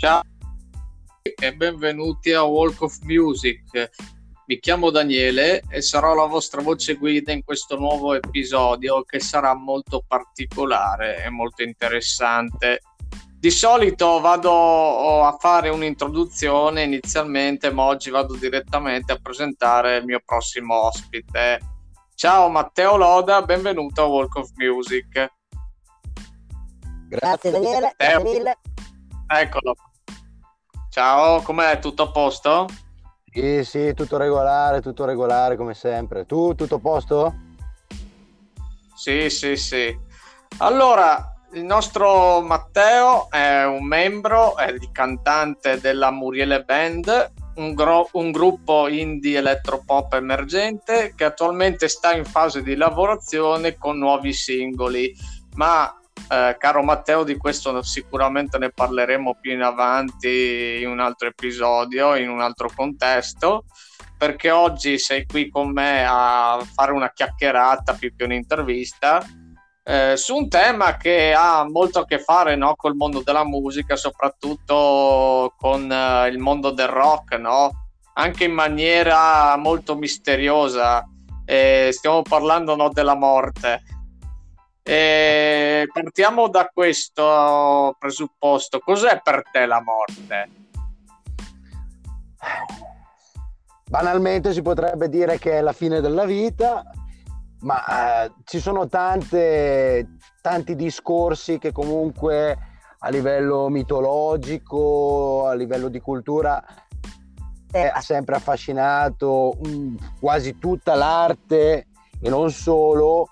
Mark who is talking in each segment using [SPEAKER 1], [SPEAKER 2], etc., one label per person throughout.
[SPEAKER 1] Ciao e benvenuti a Walk of Music. Mi chiamo Daniele e sarò la vostra voce guida in questo nuovo episodio che sarà molto particolare e molto interessante. Di solito vado a fare un'introduzione inizialmente, ma oggi vado direttamente a presentare il mio prossimo ospite. Ciao Matteo Loda, benvenuto a Walk of Music.
[SPEAKER 2] Grazie Daniele, grazie mille.
[SPEAKER 1] Eccolo. Ciao, com'è? Tutto a posto?
[SPEAKER 2] Sì, sì, tutto regolare, tutto regolare come sempre. Tu, tutto a posto?
[SPEAKER 1] Sì, sì, sì. Allora, il nostro Matteo è un membro, è il cantante della Muriele Band, un, gro- un, gruppo indie elettropop emergente che attualmente sta in fase di lavorazione con nuovi singoli. Ma eh, caro Matteo, di questo sicuramente ne parleremo più in avanti in un altro episodio, in un altro contesto, perché oggi sei qui con me a fare una chiacchierata più che un'intervista eh, su un tema che ha molto a che fare no, col mondo della musica, soprattutto con eh, il mondo del rock, no? anche in maniera molto misteriosa. Eh, stiamo parlando no, della morte. Partiamo da questo presupposto. Cos'è per te la morte?
[SPEAKER 2] Banalmente si potrebbe dire che è la fine della vita, ma eh, ci sono tante, tanti discorsi che comunque a livello mitologico, a livello di cultura, eh, ha sempre affascinato um, quasi tutta l'arte e non solo.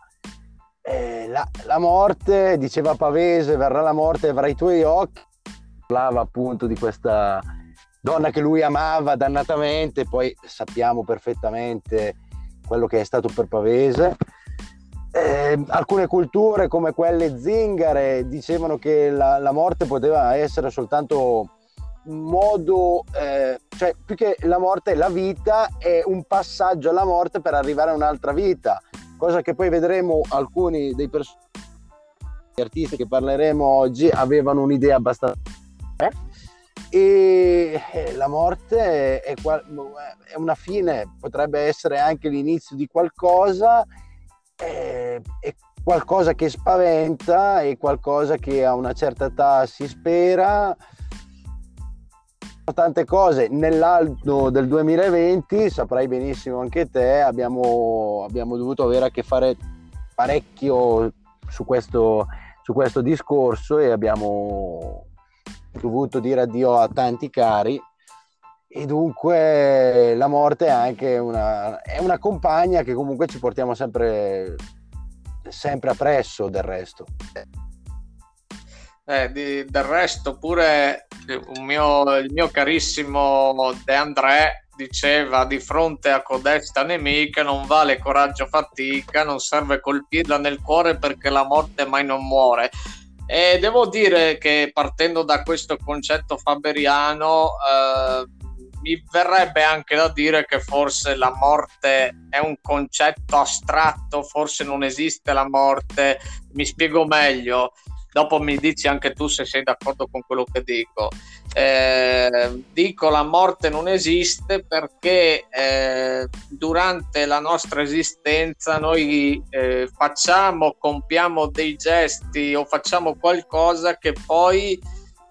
[SPEAKER 2] Eh, la, la, morte, diceva Pavese, verrà la morte avrai i tuoi occhi. Parlava appunto di questa donna che lui amava dannatamente, poi sappiamo perfettamente quello che è stato per Pavese. Eh, alcune culture come quelle zingare dicevano che la, la morte poteva essere soltanto un modo, eh, cioè più che la morte, la vita è un passaggio alla morte per arrivare a un'altra vita, cosa che poi vedremo alcuni dei personaggi artisti che parleremo oggi avevano un'idea abbastanza... Eh? e eh, la morte è, è, una fine, potrebbe essere anche l'inizio di qualcosa, è, è qualcosa che spaventa, è qualcosa che a una certa età si spera. Tante cose nell'anno del 2020, saprai benissimo anche te, abbiamo, abbiamo dovuto avere a che fare parecchio su questo, su questo discorso e abbiamo dovuto dire addio a tanti cari e dunque la morte è anche una, è una compagna che comunque ci portiamo sempre, sempre appresso del resto.
[SPEAKER 1] Eh, di, del resto pure mio, il mio carissimo De André diceva di fronte a codesta nemica non vale coraggio fatica, non serve colpirla nel cuore perché la morte mai non muore. E devo dire che partendo da questo concetto faberiano, eh, mi verrebbe anche da dire che forse la morte è un concetto astratto, forse non esiste la morte. Mi spiego meglio dopo mi dici anche tu se sei d'accordo con quello che dico. Eh, dico la morte non esiste perché eh, durante la nostra esistenza noi eh, facciamo, compiamo dei gesti o facciamo qualcosa che poi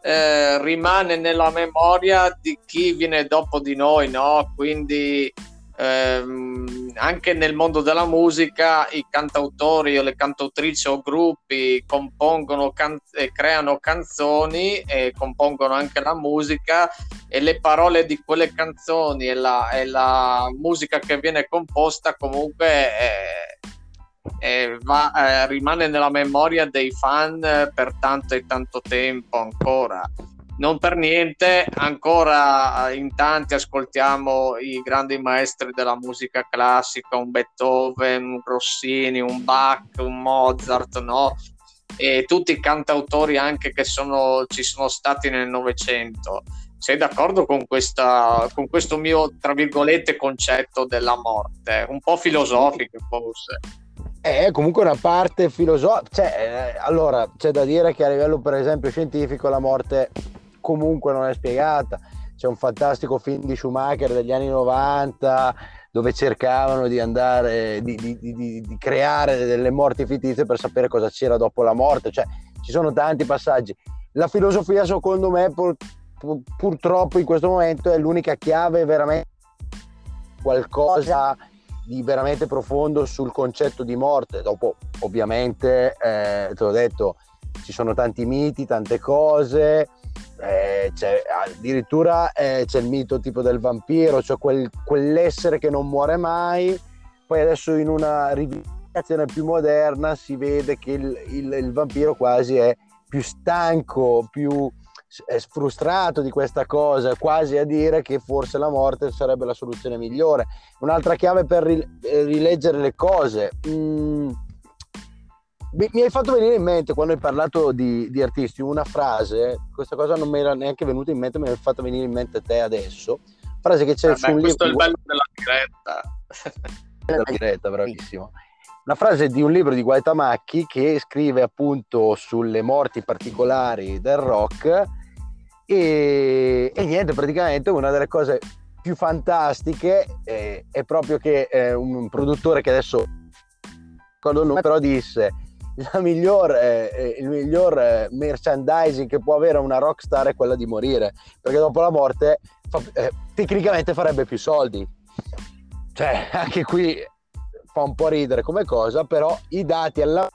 [SPEAKER 1] eh, rimane nella memoria di chi viene dopo di noi, no? Quindi ehm, anche nel mondo della musica i cantautori o le cantautrici o gruppi compongono can- e creano canzoni e compongono anche la musica e le parole di quelle canzoni e la, e la musica che viene composta comunque eh, eh, va, eh, rimane nella memoria dei fan per tanto e tanto tempo ancora non per niente ancora in tanti ascoltiamo i grandi maestri della musica classica, un Beethoven, un Rossini, un Bach, un Mozart, no? E tutti i cantautori anche che sono, ci sono stati nel Novecento. Sei d'accordo con, questa, con questo mio, tra virgolette, concetto della morte? Un po' filosofico forse.
[SPEAKER 2] È comunque una parte filosofica. Cioè, eh, allora, c'è da dire che a livello, per esempio, scientifico la morte comunque non è spiegata. C'è un fantastico film di Schumacher degli anni 90 dove cercavano di andare, di, di, di, di creare delle morti fittizie per sapere cosa c'era dopo la morte. Cioè, ci sono tanti passaggi. La filosofia, secondo me, pur, pur, purtroppo in questo momento è l'unica chiave veramente qualcosa di veramente profondo sul concetto di morte. Dopo, ovviamente, eh, te l'ho detto, ci sono tanti miti, tante cose. Eh, c'è, addirittura eh, c'è il mito tipo del vampiro, cioè quel, quell'essere che non muore mai. Poi adesso in una rivisitazione più moderna si vede che il, il, il vampiro quasi è più stanco, più frustrato di questa cosa, quasi a dire che forse la morte sarebbe la soluzione migliore. Un'altra chiave per rileggere le cose. Mm, mi hai fatto venire in mente quando hai parlato di, di, artisti una frase, questa cosa non mi era neanche venuta in mente, me l'hai fatto venire in mente te adesso. Frase che c'è
[SPEAKER 1] Vabbè, su un questo libro. Questo è il bello della
[SPEAKER 2] diretta. della diretta, bravissimo. Una frase di un libro di Guaitamacchi che scrive appunto sulle morti particolari del rock e, e niente, praticamente una delle cose più fantastiche è, è proprio che un produttore che adesso ricordo il nome però disse miglior, eh, il miglior eh, merchandising che può avere una rockstar è quella di morire perché dopo la morte fa, eh, tecnicamente farebbe più soldi cioè anche qui fa un po' ridere come cosa però i dati alla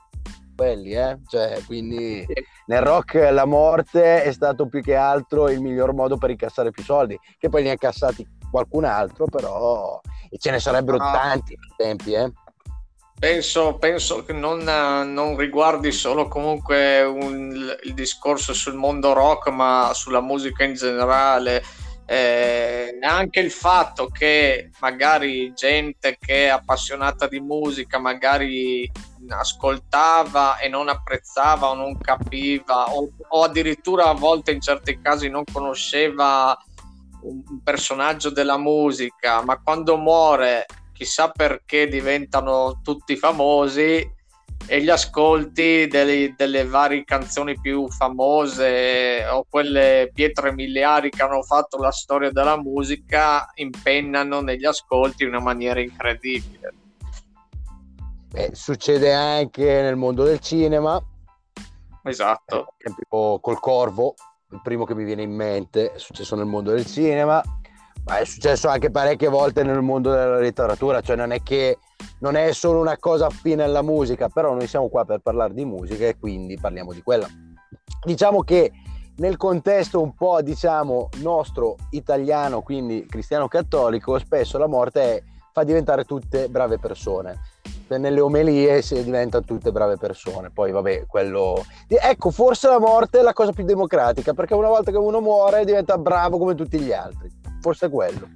[SPEAKER 2] quelli, eh? cioè, quindi nel rock la morte è stato più che altro il miglior modo per incassare più soldi, che poi ne ha incassati qualcun altro, però e ce ne sarebbero no. tanti tempi, eh?
[SPEAKER 1] Penso, penso, che non, non, riguardi solo comunque un, il discorso sul mondo rock, ma sulla musica in generale. Eh, anche il fatto che magari gente che è appassionata di musica, magari ascoltava e non apprezzava o non capiva o, o addirittura a volte in certi casi non conosceva un personaggio della musica, ma quando muore chissà perché diventano tutti famosi e gli ascolti delle, delle, varie canzoni più famose o quelle pietre miliari che hanno fatto la storia della musica impennano negli ascolti in una maniera incredibile.
[SPEAKER 2] Beh, succede anche nel mondo del cinema.
[SPEAKER 1] Esatto.
[SPEAKER 2] Eh, col Corvo, il primo che mi viene in mente, è successo nel mondo del cinema, ma è successo anche parecchie volte nel mondo della letteratura, cioè non è che non è solo una cosa affine alla musica, però noi siamo qua per parlare di musica e quindi parliamo di quella. Diciamo che nel contesto un po' diciamo nostro italiano, quindi cristiano cattolico, spesso la morte è, fa diventare tutte brave persone nelle omelie si diventano tutte brave persone. Poi, vabbè, quello. Ecco, forse la morte è la cosa più democratica, perché una volta che uno muore diventa bravo come tutti gli altri. Forse quello.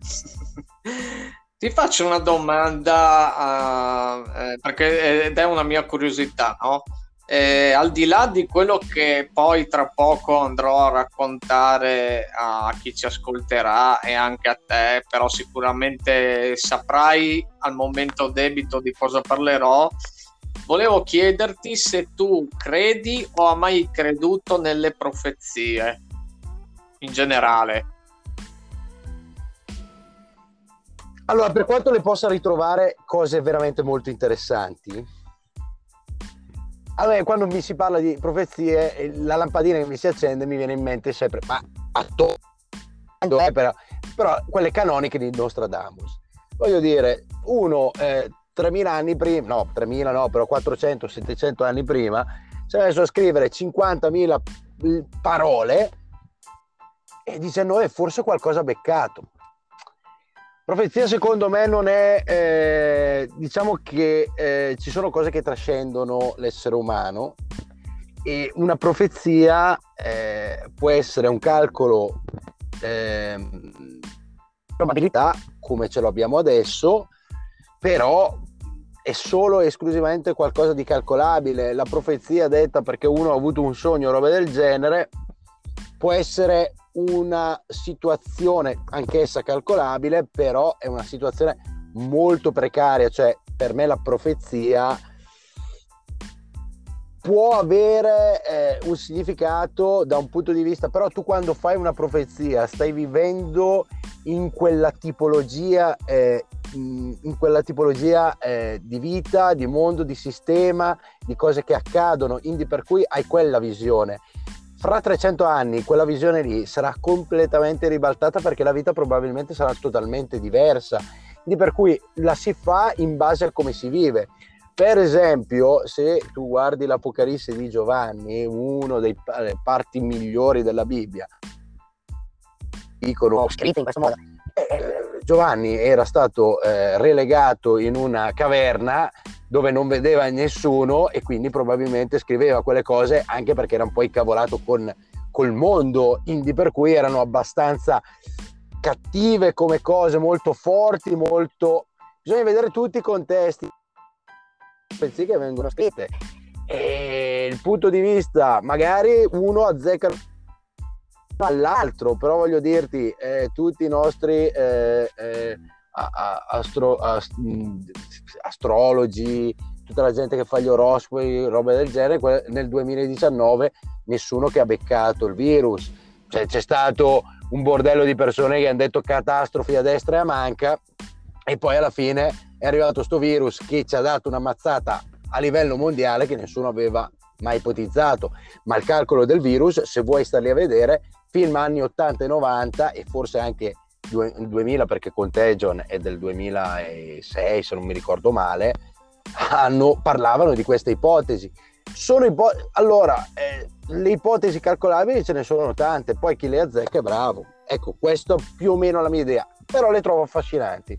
[SPEAKER 1] Ti faccio una domanda, uh, eh, perché ed è una mia curiosità, no? eh, al di là di quello che poi tra poco andrò a raccontare a chi ci ascolterà e anche a te, però sicuramente saprai al momento debito di cosa parlerò. Volevo chiederti se tu credi o hai mai creduto nelle profezie in generale.
[SPEAKER 2] Allora, per quanto le possa ritrovare cose veramente molto interessanti, allora, quando mi si parla di profezie, la lampadina che mi si accende mi viene in mente sempre, ma attorno, però, però quelle canoniche di Nostradamus. Voglio dire, uno eh, 3.000 anni prima, no, 3.000 no, però 400-700 anni prima, si è messo a scrivere 50.000 parole e dice noi forse qualcosa beccato. Profezia secondo me non è, eh, diciamo che eh, ci sono cose che trascendono l'essere umano e una profezia eh, può essere un calcolo ehm, probabilità come ce l'abbiamo adesso, però è solo e esclusivamente qualcosa di calcolabile. La profezia detta perché uno ha avuto un sogno o roba del genere può essere una situazione anch'essa calcolabile, però è una situazione molto precaria, cioè per me la profezia può avere eh, un significato da un punto di vista, però tu quando fai una profezia stai vivendo in quella tipologia, eh, in quella tipologia eh, di vita, di mondo, di sistema, di cose che accadono, quindi per cui hai quella visione. Fra 300 anni quella visione lì sarà completamente ribaltata perché la vita probabilmente sarà totalmente diversa. Quindi per cui la si fa in base a come si vive. Per esempio, se tu guardi l'Apocalisse di Giovanni, uno dei parti migliori della Bibbia, dicono scritto in questo modo. Eh, Giovanni era stato eh, relegato in una caverna dove non vedeva nessuno e quindi probabilmente scriveva quelle cose anche perché era un po' incavolato con col mondo, indie per cui erano abbastanza cattive come cose, molto forti, molto... Bisogna vedere tutti i contesti. Pensi che vengono scritte. E il punto di vista magari uno azzecca all'altro però voglio dirti eh, tutti i nostri eh, eh, astro, ast, astrologi tutta la gente che fa gli oroscopi robe del genere nel 2019 nessuno che ha beccato il virus cioè, c'è stato un bordello di persone che hanno detto catastrofi a destra e a manca e poi alla fine è arrivato questo virus che ci ha dato una mazzata a livello mondiale che nessuno aveva mai ipotizzato. Ma il calcolo del virus, se vuoi starli a vedere, film anni 80 e 90 e forse anche 2000 perché Contagion è del 2006 se non mi ricordo male, hanno, parlavano di queste ipotesi. Sono ipo- allora, eh, le ipotesi calcolabili ce ne sono tante, poi chi le azzecca è bravo. Ecco, questa è più o meno la mia idea, però le trovo affascinanti.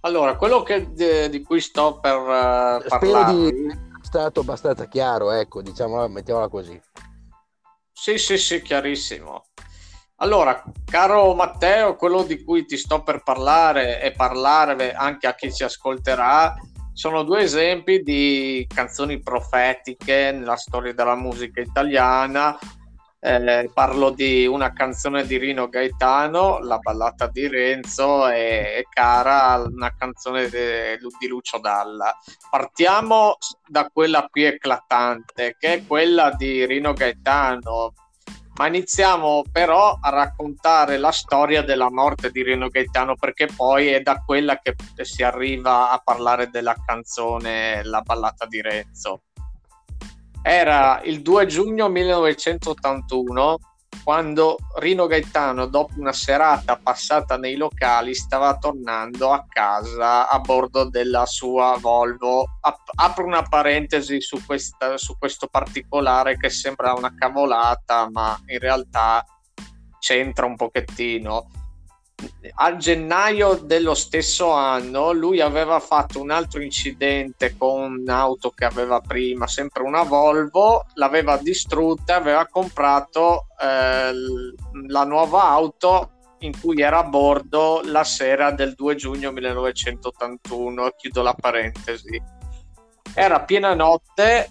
[SPEAKER 1] Allora, quello che, de, di cui sto per uh,
[SPEAKER 2] Spero di stato abbastanza chiaro, ecco, diciamo, mettiamola così.
[SPEAKER 1] Sì, sì, sì, chiarissimo. Allora, caro Matteo, quello di cui ti sto per parlare e parlare anche a chi ci ascolterà sono due esempi di canzoni profetiche nella storia della musica italiana eh, parlo di una canzone di Rino Gaetano, La ballata di Renzo e, e Cara, una canzone de, di Lucio Dalla. Partiamo da quella più eclatante, che è quella di Rino Gaetano, ma iniziamo però a raccontare la storia della morte di Rino Gaetano perché poi è da quella che si arriva a parlare della canzone La ballata di Renzo. Era il 2 giugno 1981 quando Rino Gaetano, dopo una serata passata nei locali, stava tornando a casa a bordo della sua Volvo. apro una parentesi su, questa, su questo particolare che sembra una cavolata, ma in realtà c'entra un pochettino a gennaio dello stesso anno lui aveva fatto un altro incidente con un'auto che aveva prima, sempre una Volvo, l'aveva distrutta aveva comprato eh, la nuova auto in cui era a bordo la sera del 2 giugno 1981. Chiudo la parentesi. Era piena notte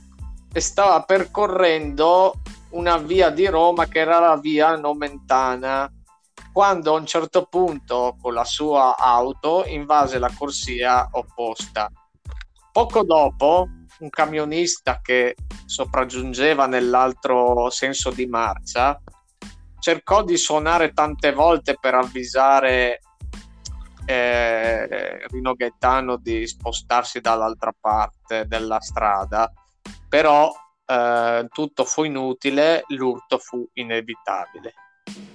[SPEAKER 1] e stava percorrendo una via di Roma che era la via Nomentana quando a un certo punto con la sua auto invase la corsia opposta. Poco dopo, un camionista che sopraggiungeva nell'altro senso di marcia cercò di suonare tante volte per avvisare eh, Rino Gaetano di spostarsi dall'altra parte della strada, però eh, tutto fu inutile, l'urto fu inevitabile.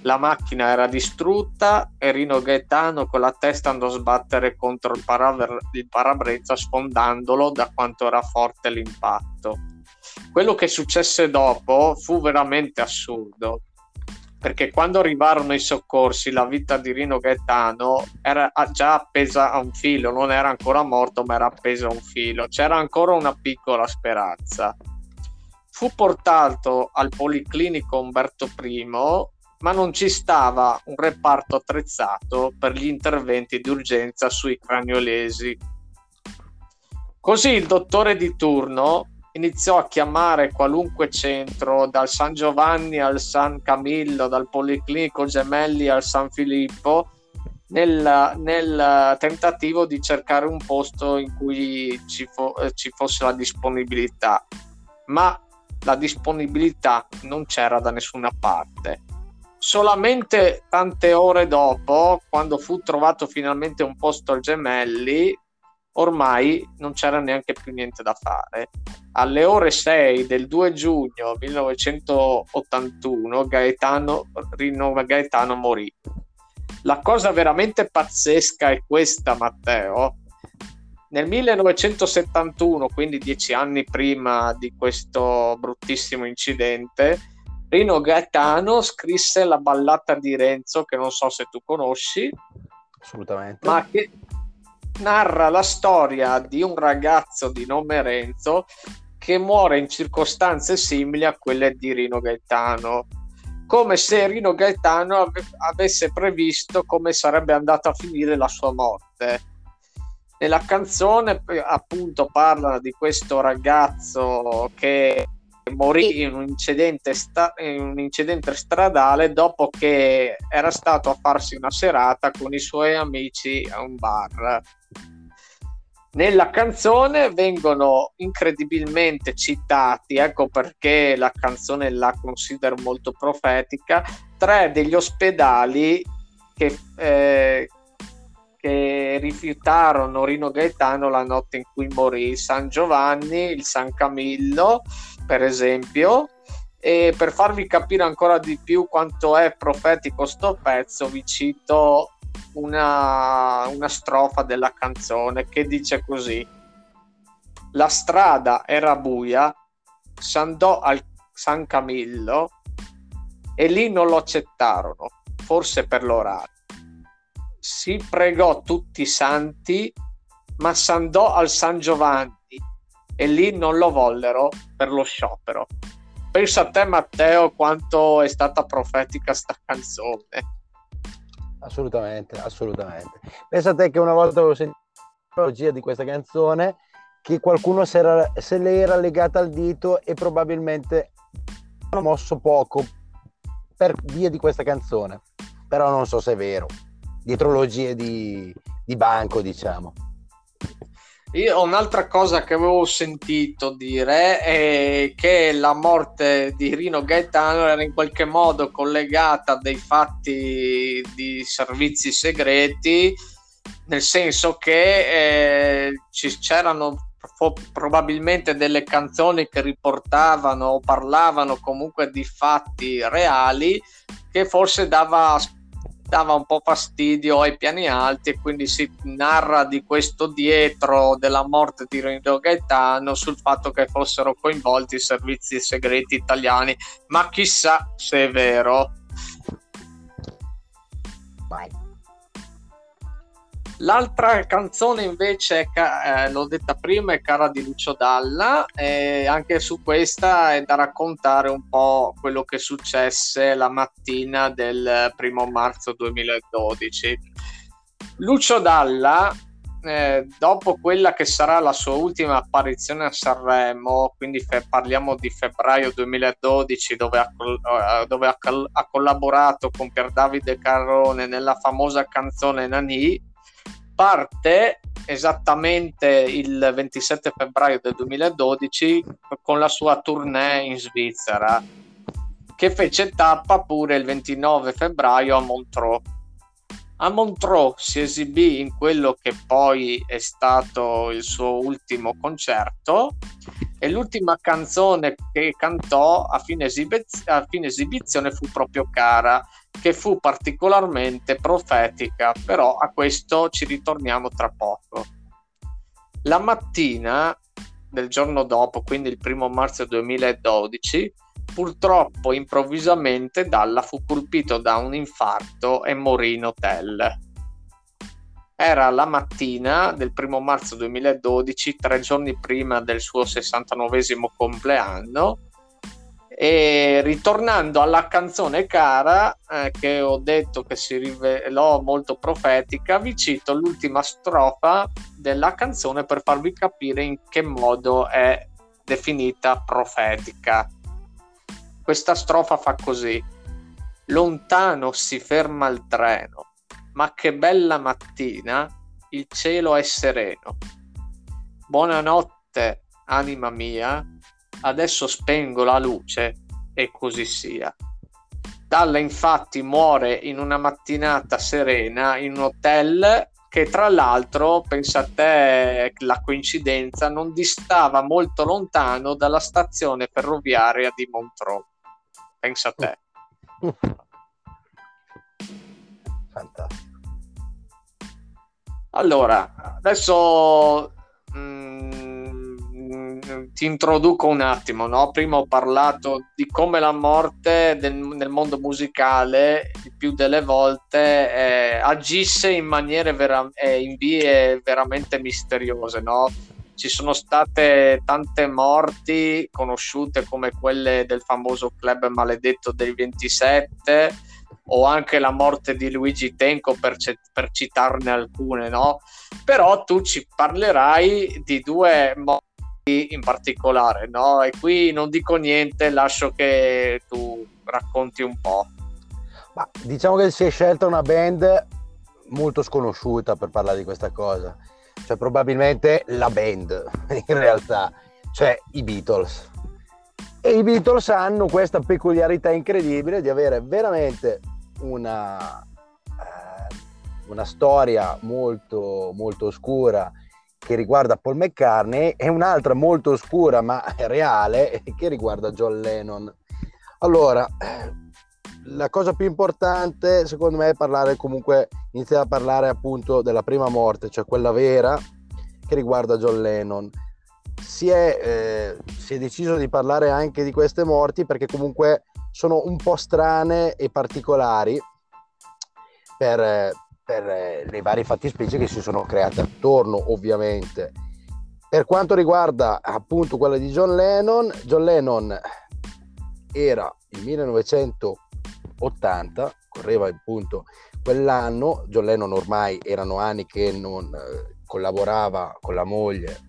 [SPEAKER 1] La macchina era distrutta e Rino Gaetano con la testa andò a sbattere contro il, paraver- il parabrezza sfondandolo da quanto era forte l'impatto. Quello che successe dopo fu veramente assurdo perché quando arrivarono i soccorsi la vita di Rino Gaetano era già appesa a un filo, non era ancora morto ma era appesa a un filo, c'era ancora una piccola speranza. Fu portato al Policlinico Umberto I ma non ci stava un reparto attrezzato per gli interventi di urgenza sui craniolesi. Così il dottore di turno iniziò a chiamare qualunque centro, dal San Giovanni al San Camillo, dal Policlinico Gemelli al San Filippo, nel, nel, tentativo di cercare un posto in cui ci, fo- ci fosse la disponibilità, ma la disponibilità non c'era da nessuna parte. Solamente tante ore dopo, quando fu trovato finalmente un posto al Gemelli, ormai non c'era neanche più niente da fare. Alle ore 6 del 2 giugno 1981 Gaetano, Rino Gaetano morì. La cosa veramente pazzesca è questa, Matteo. Nel 1971, quindi dieci anni prima di questo bruttissimo incidente, Rino Gaetano scrisse la ballata di Renzo, che non so se tu conosci,
[SPEAKER 2] assolutamente,
[SPEAKER 1] ma che narra la storia di un ragazzo di nome Renzo che muore in circostanze simili a quelle di Rino Gaetano, come se Rino Gaetano ave- avesse previsto come sarebbe andata a finire la sua morte. Nella canzone appunto parla di questo ragazzo che morì in un, incidente sta- in un incidente stradale dopo che era stato a farsi una serata con i suoi amici a un bar. Nella canzone vengono incredibilmente citati, ecco perché la canzone la considero molto profetica, tre degli ospedali che, eh, che rifiutarono Rino Gaetano la notte in cui morì, San Giovanni, il San Camillo, per esempio, e per farvi capire ancora di più quanto è profetico sto pezzo, vi cito una, una strofa della canzone che dice così: La strada era buia, s'andò al San Camillo e lì non lo accettarono, forse per l'orario. Si pregò tutti i santi, ma s'andò al San Giovanni e lì non lo vollero per lo sciopero. Pensa a te, Matteo, quanto è stata profetica sta canzone
[SPEAKER 2] assolutamente, assolutamente. Pensa a te che una volta avevo sentito la melodia di questa canzone che qualcuno se, era, se le era legata al dito e probabilmente hanno mosso poco per via di questa canzone. Però non so se è vero. Dietrologie di, di banco, diciamo.
[SPEAKER 1] Io un'altra cosa che avevo sentito dire è che la morte di Rino Gaetano era in qualche modo collegata a dei fatti di servizi segreti, nel senso che eh, c'erano probabilmente delle canzoni che riportavano o parlavano comunque di fatti reali che forse dava dava un po' fastidio ai piani alti e quindi si narra di questo dietro della morte di Rino Gaetano sul fatto che fossero coinvolti i servizi segreti italiani, ma chissà se è vero. L'altra canzone invece, eh, l'ho detta prima, è Cara di Lucio Dalla e anche su questa è da raccontare un po' quello che successe la mattina del primo marzo 2012. Lucio Dalla, eh, dopo quella che sarà la sua ultima apparizione a Sanremo, quindi fe- parliamo di febbraio 2012, dove, ha, uh, dove ha, ha collaborato con Pier Davide Carrone nella famosa canzone Nani, parte esattamente il 27 febbraio del 2012 con la sua tournée in Svizzera che fece tappa pure il 29 febbraio a Montreux. A Montreux si esibì in quello che poi è stato il suo ultimo concerto e l'ultima canzone che cantò a fine, esibiz- a fine esibizione fu proprio Cara che fu particolarmente profetica, però a questo ci ritorniamo tra poco. La mattina del giorno dopo, quindi il primo marzo 2012, purtroppo improvvisamente Dalla fu colpito da un infarto e morì in hotel. Era la mattina del primo marzo 2012, tre giorni prima del suo 69 compleanno, e ritornando alla canzone cara, eh, che ho detto che si rivelò molto profetica, vi cito l'ultima strofa della canzone per farvi capire in che modo è definita profetica. Questa strofa fa così: Lontano si ferma il treno, ma che bella mattina, il cielo è sereno. Buonanotte, anima mia, adesso spengo la luce e così sia. Dalla infatti muore in una mattinata serena in un hotel che tra l'altro, pensa a te la coincidenza, non distava molto lontano dalla stazione ferroviaria di Montreux. Pensa a te.
[SPEAKER 2] Fantastico.
[SPEAKER 1] Allora, adesso ti introduco un attimo, no? Prima ho parlato di come la morte del, nel mondo musicale il più delle volte eh, agisse in maniere vera- eh, in vie veramente misteriose, no? Ci sono state tante morti conosciute come quelle del famoso club maledetto dei 27 o anche la morte di Luigi Tenco per, c- per citarne alcune, no? Però tu ci parlerai di due morti in particolare, no? E qui non dico niente, lascio che tu racconti un po'.
[SPEAKER 2] Ma diciamo che si è scelta una band molto sconosciuta per parlare di questa cosa, cioè probabilmente la band in realtà, cioè i Beatles. E i Beatles hanno questa peculiarità incredibile di avere veramente una, eh, una storia molto, molto oscura che riguarda Paul McCartney e un'altra molto oscura ma reale che riguarda John Lennon. Allora, la cosa più importante secondo me è parlare comunque, iniziare a parlare appunto della prima morte, cioè quella vera che riguarda John Lennon. Si è, eh, si è deciso di parlare anche di queste morti perché comunque sono un po' strane e particolari per, per le varie fattispecie che si sono create attorno, ovviamente. Per quanto riguarda appunto quella di John Lennon, John Lennon era il 1980, correva appunto quell'anno, John Lennon ormai erano anni che non eh, collaborava con la moglie,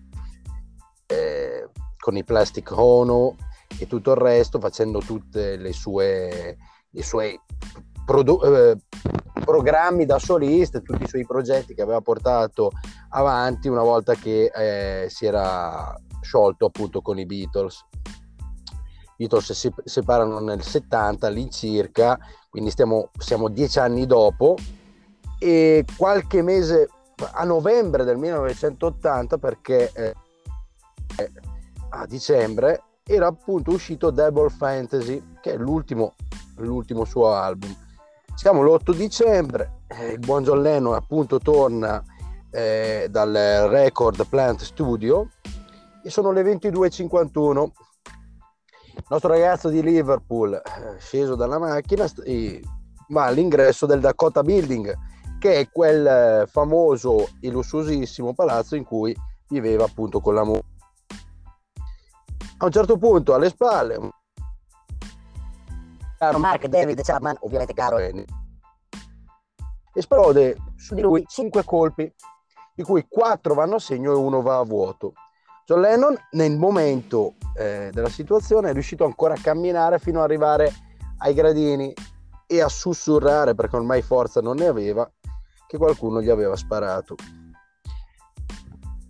[SPEAKER 2] eh, con i Plastic Ono e tutto il resto, facendo tutte le sue, i suoi produ- eh, programmi da solista, tutti i suoi progetti che aveva portato avanti una volta che eh, si era sciolto appunto con i Beatles. I Beatles si separano nel 70 all'incirca, quindi stiamo, siamo dieci anni dopo e qualche mese a novembre del 1980 perché eh, a dicembre era appunto uscito Double Fantasy che è l'ultimo, l'ultimo suo album siamo l'8 dicembre, eh, il buon John Lennon appunto torna eh, dal Record Plant Studio e sono le 22.51. Il nostro ragazzo di Liverpool, eh, sceso dalla macchina, va all'ingresso del Dakota Building, che è quel eh, famoso e lussuosissimo palazzo in cui viveva appunto con la moglie. A un certo punto alle spalle caro Mark David Chapman, ovviamente caro Annie, esplode su di lui cinque colpi, di cui quattro vanno a segno e uno va a vuoto. John Lennon nel momento eh, della situazione è riuscito ancora a camminare fino ad arrivare ai gradini e a sussurrare, perché ormai forza non ne aveva, che qualcuno gli aveva sparato.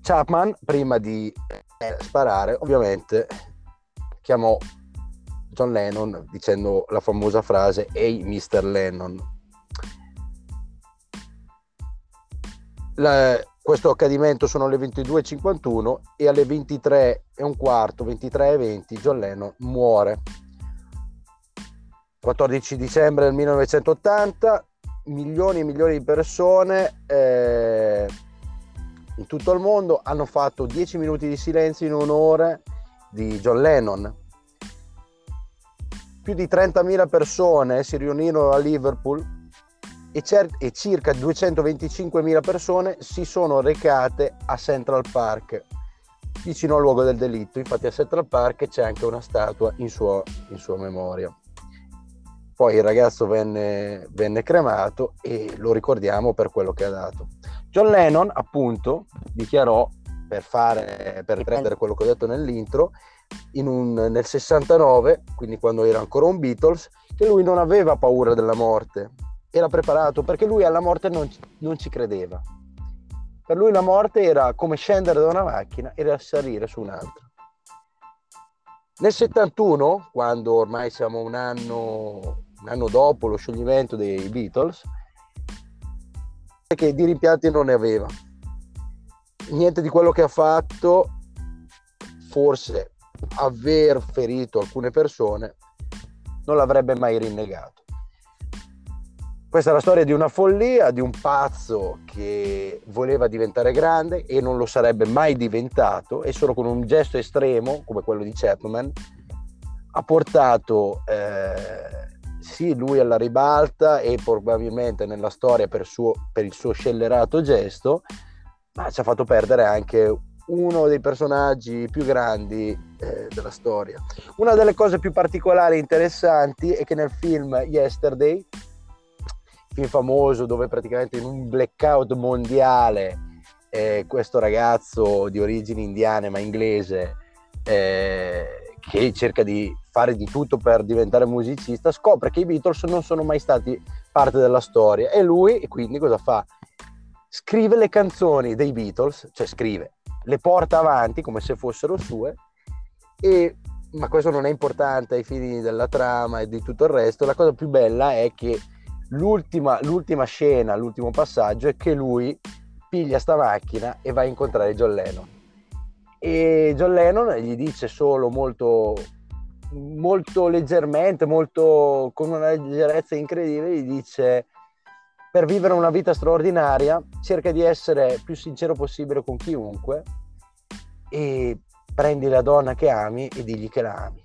[SPEAKER 2] Chapman, prima di eh, sparare, ovviamente chiamò John Lennon dicendo la famosa frase Ehi Mr. Lennon. La, questo accadimento sono le 22.51 e alle 23 e un quarto, 23 e 20 John Lennon muore. 14 dicembre del 1980, milioni e milioni di persone eh, in tutto il mondo hanno fatto 10 minuti di silenzio in onore di John Lennon più di 30.000 persone si riunirono a Liverpool e, cer- e circa 225.000 persone si sono recate a Central Park, vicino al luogo del delitto. Infatti a Central Park c'è anche una statua in sua, in sua memoria. Poi il ragazzo venne, venne cremato e lo ricordiamo per quello che ha dato. John Lennon, appunto, dichiarò per, fare, per riprendere quello che ho detto nell'intro, un, nel 69, quindi quando era ancora un Beatles, che lui non aveva paura della morte, era preparato perché lui alla morte non, non ci credeva. Per lui la morte era come scendere da una macchina e salire su un'altra. Nel 71, quando ormai siamo un anno, un anno dopo lo scioglimento dei Beatles, che di rimpianti non ne aveva. Niente di quello che ha fatto, forse aver ferito alcune persone, non l'avrebbe mai rinnegato. Questa è la storia di una follia, di un pazzo che voleva diventare grande e non lo sarebbe mai diventato e solo con un gesto estremo come quello di Chapman ha portato eh, sì lui alla ribalta e probabilmente nella storia per, suo, per il suo scellerato gesto, ma ci ha fatto perdere anche uno dei personaggi più grandi eh, della storia. Una delle cose più particolari e interessanti è che nel film Yesterday film famoso dove praticamente in un blackout mondiale eh, questo ragazzo di origini indiane ma inglese eh, che cerca di fare di tutto per diventare musicista scopre che i Beatles non sono mai stati parte della storia e lui quindi cosa fa? Scrive le canzoni dei Beatles, cioè scrive, le porta avanti come se fossero sue e ma questo non è importante ai fini della trama e di tutto il resto, la cosa più bella è che l'ultima, l'ultima scena, l'ultimo passaggio è che lui piglia sta macchina e va a incontrare John Lennon. E John Lennon gli dice solo molto, molto leggermente, molto, con una leggerezza incredibile, gli dice per vivere una vita straordinaria cerca di essere più sincero possibile con chiunque e prendi la donna che ami e digli che la ami.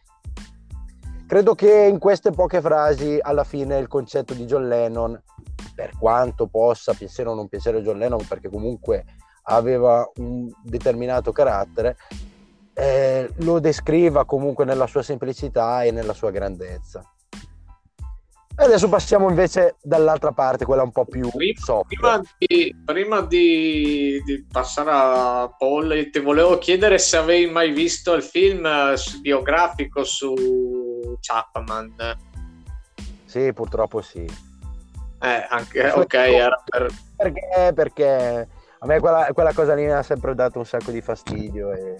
[SPEAKER 2] Credo che in queste poche frasi alla fine il concetto di John Lennon, per quanto possa piacere o non piacere John Lennon, perché comunque aveva un determinato carattere, eh, lo descriva comunque nella sua semplicità e nella sua grandezza. E adesso passiamo invece dall'altra parte, quella un po' più
[SPEAKER 1] prima, prima, di, prima di, di, passare a Paul, ti volevo chiedere se avevi mai visto il film eh, biografico su Chapman.
[SPEAKER 2] Sì, purtroppo sì.
[SPEAKER 1] Eh, anche, ok, era per...
[SPEAKER 2] Perché? Perché a me quella, quella, cosa lì mi ha sempre dato un sacco di fastidio. E...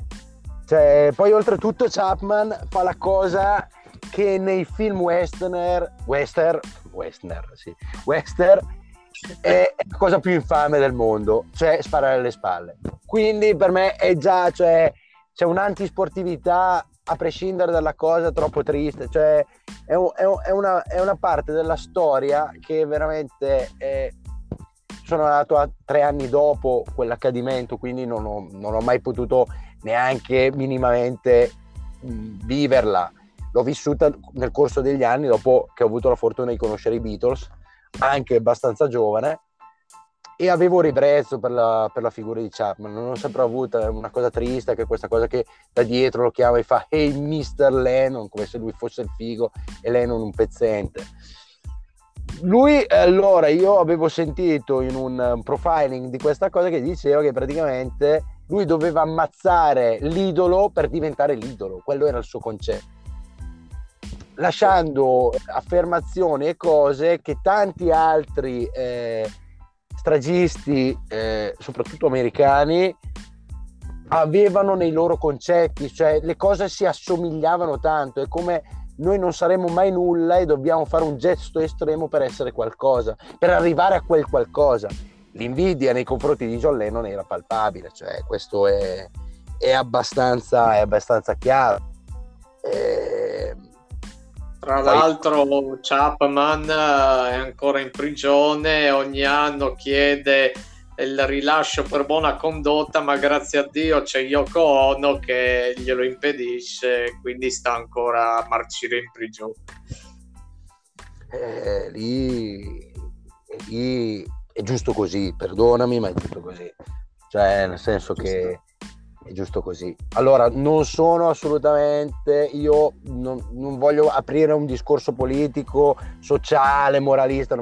[SPEAKER 2] Cioè, poi oltretutto Chapman fa la cosa che nei film westerner, western, western, sì, western è la cosa più infame del mondo, cioè sparare alle spalle. Quindi per me è già, cioè, c'è un'antisportività a prescindere dalla cosa troppo triste, cioè è, un, è, una, è una, parte della storia che veramente è, sono nato a, tre anni dopo quell'accadimento, quindi non ho, non ho mai potuto neanche minimamente viverla. L'ho vissuta nel corso degli anni dopo che ho avuto la fortuna di conoscere i Beatles, anche abbastanza giovane, e avevo ribrezzo per la, per la, figura di Chapman, non ho sempre avuto una cosa triste che questa cosa che da dietro lo chiama e fa hey Mr. Lennon come se lui fosse il figo e Lennon un pezzente. Lui allora io avevo sentito in un profiling di questa cosa che diceva che praticamente lui doveva ammazzare l'idolo per diventare l'idolo. Quello era il suo concetto lasciando affermazioni e cose che tanti altri eh, stragisti, eh, soprattutto americani, avevano nei loro concetti, cioè le cose si assomigliavano tanto, è come noi non saremo mai nulla e dobbiamo fare un gesto estremo per essere qualcosa, per arrivare a quel qualcosa. L'invidia nei confronti di John Lennon era palpabile, cioè questo è, è, abbastanza, è abbastanza chiaro.
[SPEAKER 1] Eh, tra l'altro Chapman eh, è ancora in prigione, ogni anno chiede il rilascio per buona condotta, ma grazie a Dio c'è Yoko Ono che glielo impedisce, quindi sta ancora a marcire in prigione.
[SPEAKER 2] Eh, lì, lì è giusto così, perdonami, ma è giusto così. Cioè, nel senso che è giusto così. Allora, non sono assolutamente, io non, non voglio aprire un discorso politico, sociale, moralista,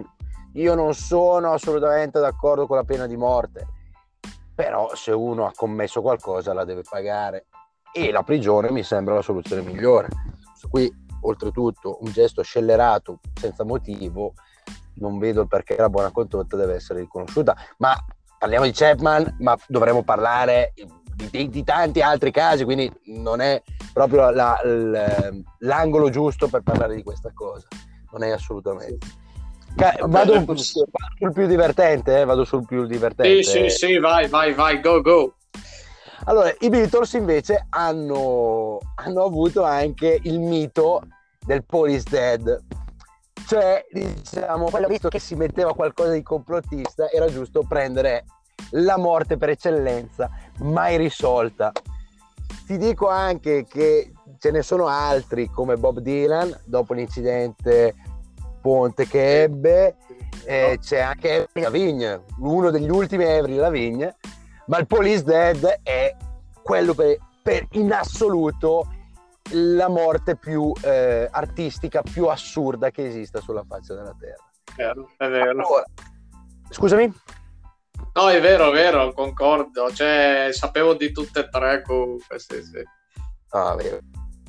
[SPEAKER 2] io non sono assolutamente d'accordo con la pena di morte, però se uno ha commesso qualcosa la deve pagare e la prigione mi sembra la soluzione migliore. Qui, oltretutto, un gesto scellerato senza motivo non vedo perché la buona condotta deve essere riconosciuta. Ma parliamo di Chapman, ma dovremmo parlare di, di, tanti altri casi, quindi non è proprio la, l'angolo giusto per parlare di questa cosa. Non è assolutamente. Vado, vado sul più divertente, eh? vado sul più divertente.
[SPEAKER 1] Sì, sì, sì, vai, vai, vai, go, go.
[SPEAKER 2] Allora, i Beatles invece hanno, hanno avuto anche il mito del Police Dead. Cioè, diciamo, quello visto che si metteva qualcosa di complottista, era giusto prendere la morte per eccellenza, mai risolta. Ti dico anche che ce ne sono altri come Bob Dylan, dopo l'incidente Ponte che ebbe, eh, c'è anche Lavigne, uno degli ultimi Avril Lavigne, ma il Police Dead è quello per, per in assoluto la morte più eh, artistica, più assurda che esista sulla faccia della Terra.
[SPEAKER 1] Vero, è vero. Allora,
[SPEAKER 2] scusami?
[SPEAKER 1] No, è vero, è vero, concordo. Cioè, sapevo di tutte e tre comunque, sì, sì.
[SPEAKER 2] Ah, vero.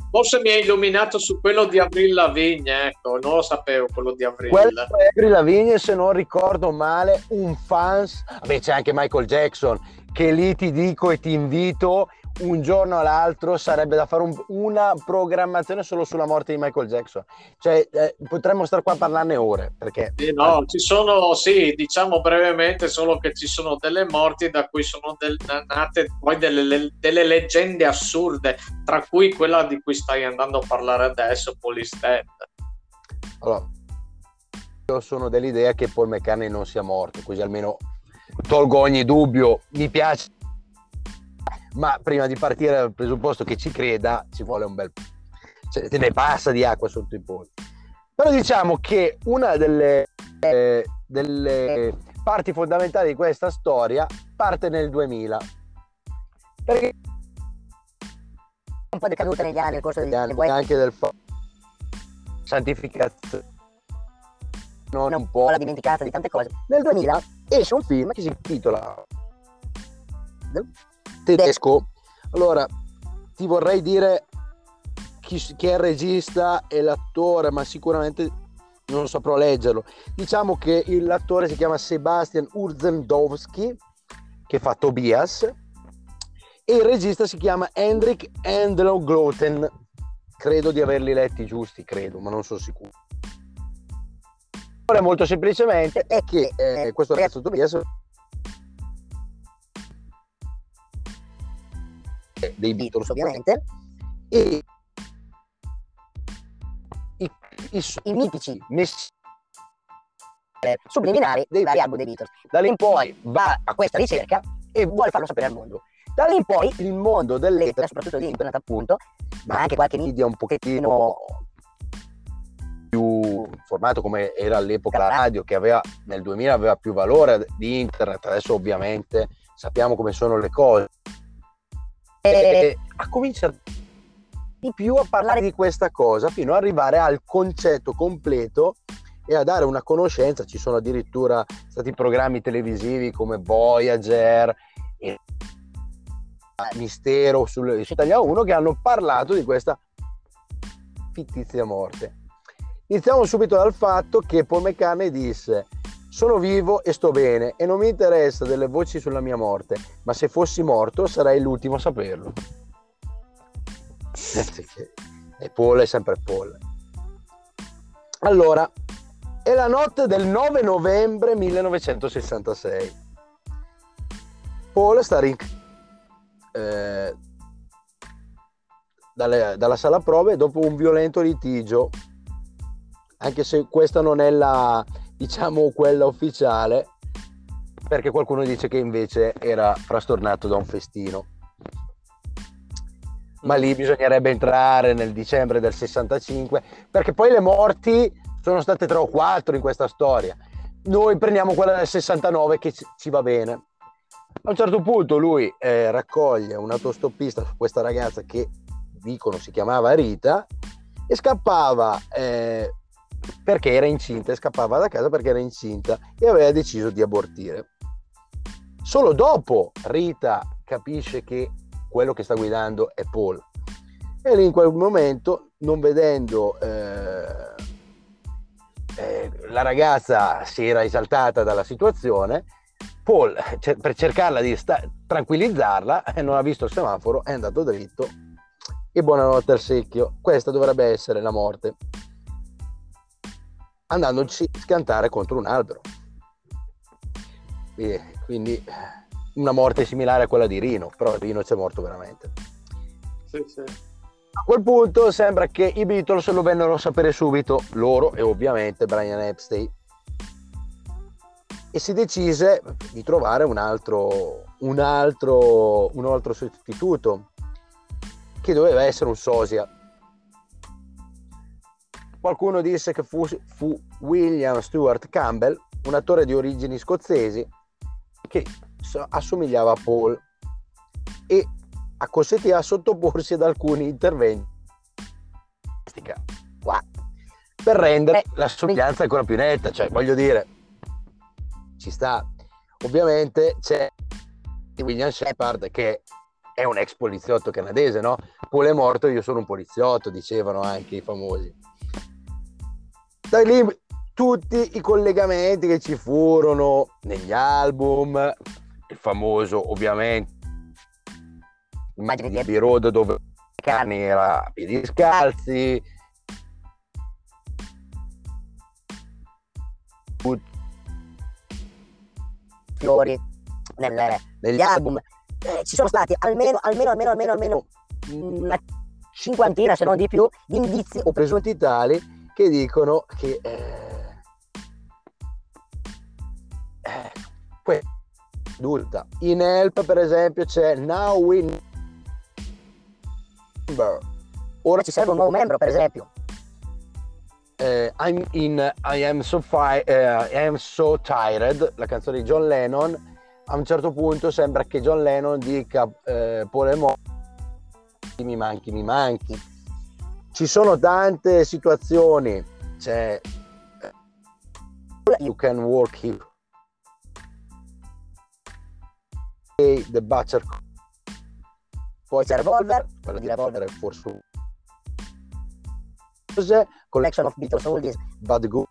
[SPEAKER 1] Forse mi hai illuminato su quello di Avril Lavigne, ecco, non lo sapevo quello di Avril.
[SPEAKER 2] Quello di Avril Lavigne, se non ricordo male, un fans, vabbè c'è anche Michael Jackson, che lì ti dico e ti invito un giorno all'altro sarebbe da fare un, una programmazione solo sulla morte di Michael Jackson. Cioè, eh, potremmo stare qua a parlarne ore. Perché...
[SPEAKER 1] Sì, no, ci sono, sì, diciamo brevemente solo che ci sono delle morti da cui sono del, nate poi delle, delle, leggende assurde, tra cui quella di cui stai andando a parlare adesso, Police Dead.
[SPEAKER 2] Allora, io sono dell'idea che Paul McCartney non sia morto, così almeno tolgo ogni dubbio. Mi piace ma prima di partire dal presupposto che ci creda ci vuole un bel cioè, te ne passa di acqua sotto i ponti però diciamo che una delle, eh, delle parti fondamentali di questa storia parte nel 2000 perché
[SPEAKER 3] un po' decaduta negli anni nel corso degli anni
[SPEAKER 2] anche del fa- santificazione.
[SPEAKER 3] Non un po' la dimenticata di tante cose.
[SPEAKER 2] Nel 2000 esce un film che si intitola tedesco. Allora, ti vorrei dire chi, chi, è il regista e l'attore, ma sicuramente non saprò leggerlo. Diciamo che l'attore si chiama Sebastian Urzendowski, che fa Tobias, e il regista si chiama Hendrik Endlo Gloten. Credo di averli letti giusti, credo, ma non sono sicuro. Ora, molto semplicemente è che eh, questo ragazzo Tobias dei Beatles ovviamente, e i, i, i mitici messi subliminari dei vari album dei Beatles. Da lì in poi va a questa ricerca e vuole farlo sapere al mondo. Da lì in poi il mondo dell'etere, soprattutto di internet appunto, ma anche qualche media un pochettino più formato come era all'epoca la radio che aveva nel 2000 aveva più valore di internet adesso ovviamente sappiamo come sono le cose e ha cominciato di più a parlare di questa cosa fino ad arrivare al concetto completo e a dare una conoscenza. Ci sono addirittura stati programmi televisivi come Voyager e Mistero su Italia 1 che hanno parlato di questa fittizia morte. Iniziamo subito dal fatto che Paul McCartney disse sono vivo e sto bene e non mi interessa delle voci sulla mia morte, ma se fossi morto sarei l'ultimo a saperlo. e Paul è sempre Paul. Allora, è la notte del 9 novembre 1966. Paul sta rin- eh, dalle, dalla sala prove dopo un violento litigio, anche se questa non è la, diciamo quella ufficiale, perché qualcuno dice che invece era frastornato da un festino. Ma lì bisognerebbe entrare nel dicembre del 65, perché poi le morti sono state tre o quattro in questa storia. Noi prendiamo quella del 69 che ci va bene. A un certo punto lui eh, raccoglie un autostoppista su questa ragazza che dicono si chiamava Rita e scappava eh, perché era incinta e scappava da casa perché era incinta e aveva deciso di abortire. Solo dopo Rita capisce che quello che sta guidando è Paul. E lì in quel momento, non vedendo eh, eh, la ragazza si era esaltata dalla situazione, Paul cer- per cercarla di sta- tranquillizzarla eh, non ha visto il semaforo, è andato dritto e buonanotte al secchio. Questa dovrebbe essere la morte. Andandoci a scantare contro un albero. E quindi una morte similare a quella di Rino, però Rino c'è morto veramente.
[SPEAKER 1] Sì, sì.
[SPEAKER 2] A quel punto sembra che i Beatles lo vennero a sapere subito, loro e ovviamente Brian Epstein. E si decise di trovare un altro, un altro, un altro sostituto, che doveva essere un sosia. Qualcuno disse che fu, fu William Stuart Campbell, un attore di origini scozzesi, che assomigliava a Paul e acconsentì a sottoporsi ad alcuni interventi per rendere la somiglianza ancora più netta, cioè voglio dire, ci sta. Ovviamente c'è William Shepard che è un ex poliziotto canadese, no? Paul è morto, io sono un poliziotto, dicevano anche i famosi. Da lì tutti i collegamenti che ci furono negli album, il famoso ovviamente immagini di Abbey Road dove Carni era a piedi scalzi.
[SPEAKER 3] Fiori nel, negli album. Eh, ci sono stati almeno almeno almeno almeno almeno una cinquantina se non di più di indizi
[SPEAKER 2] o presunti tali che dicono che eh, eh, adulta in Help per esempio c'è Now We
[SPEAKER 3] Ora ci serve un nuovo membro, per esempio.
[SPEAKER 2] Uh, I'm in I am, so fi- uh, I am so tired, la canzone di John Lennon. A un certo punto sembra che John Lennon dica uh, Paul morto, mi manchi, mi manchi. Ci sono tante situazioni. C'è You can work here. The Butcher
[SPEAKER 3] poi c'è Revolver,
[SPEAKER 2] quello di Revolver è forse
[SPEAKER 3] Collection of Beatles Oldies
[SPEAKER 2] Bad Good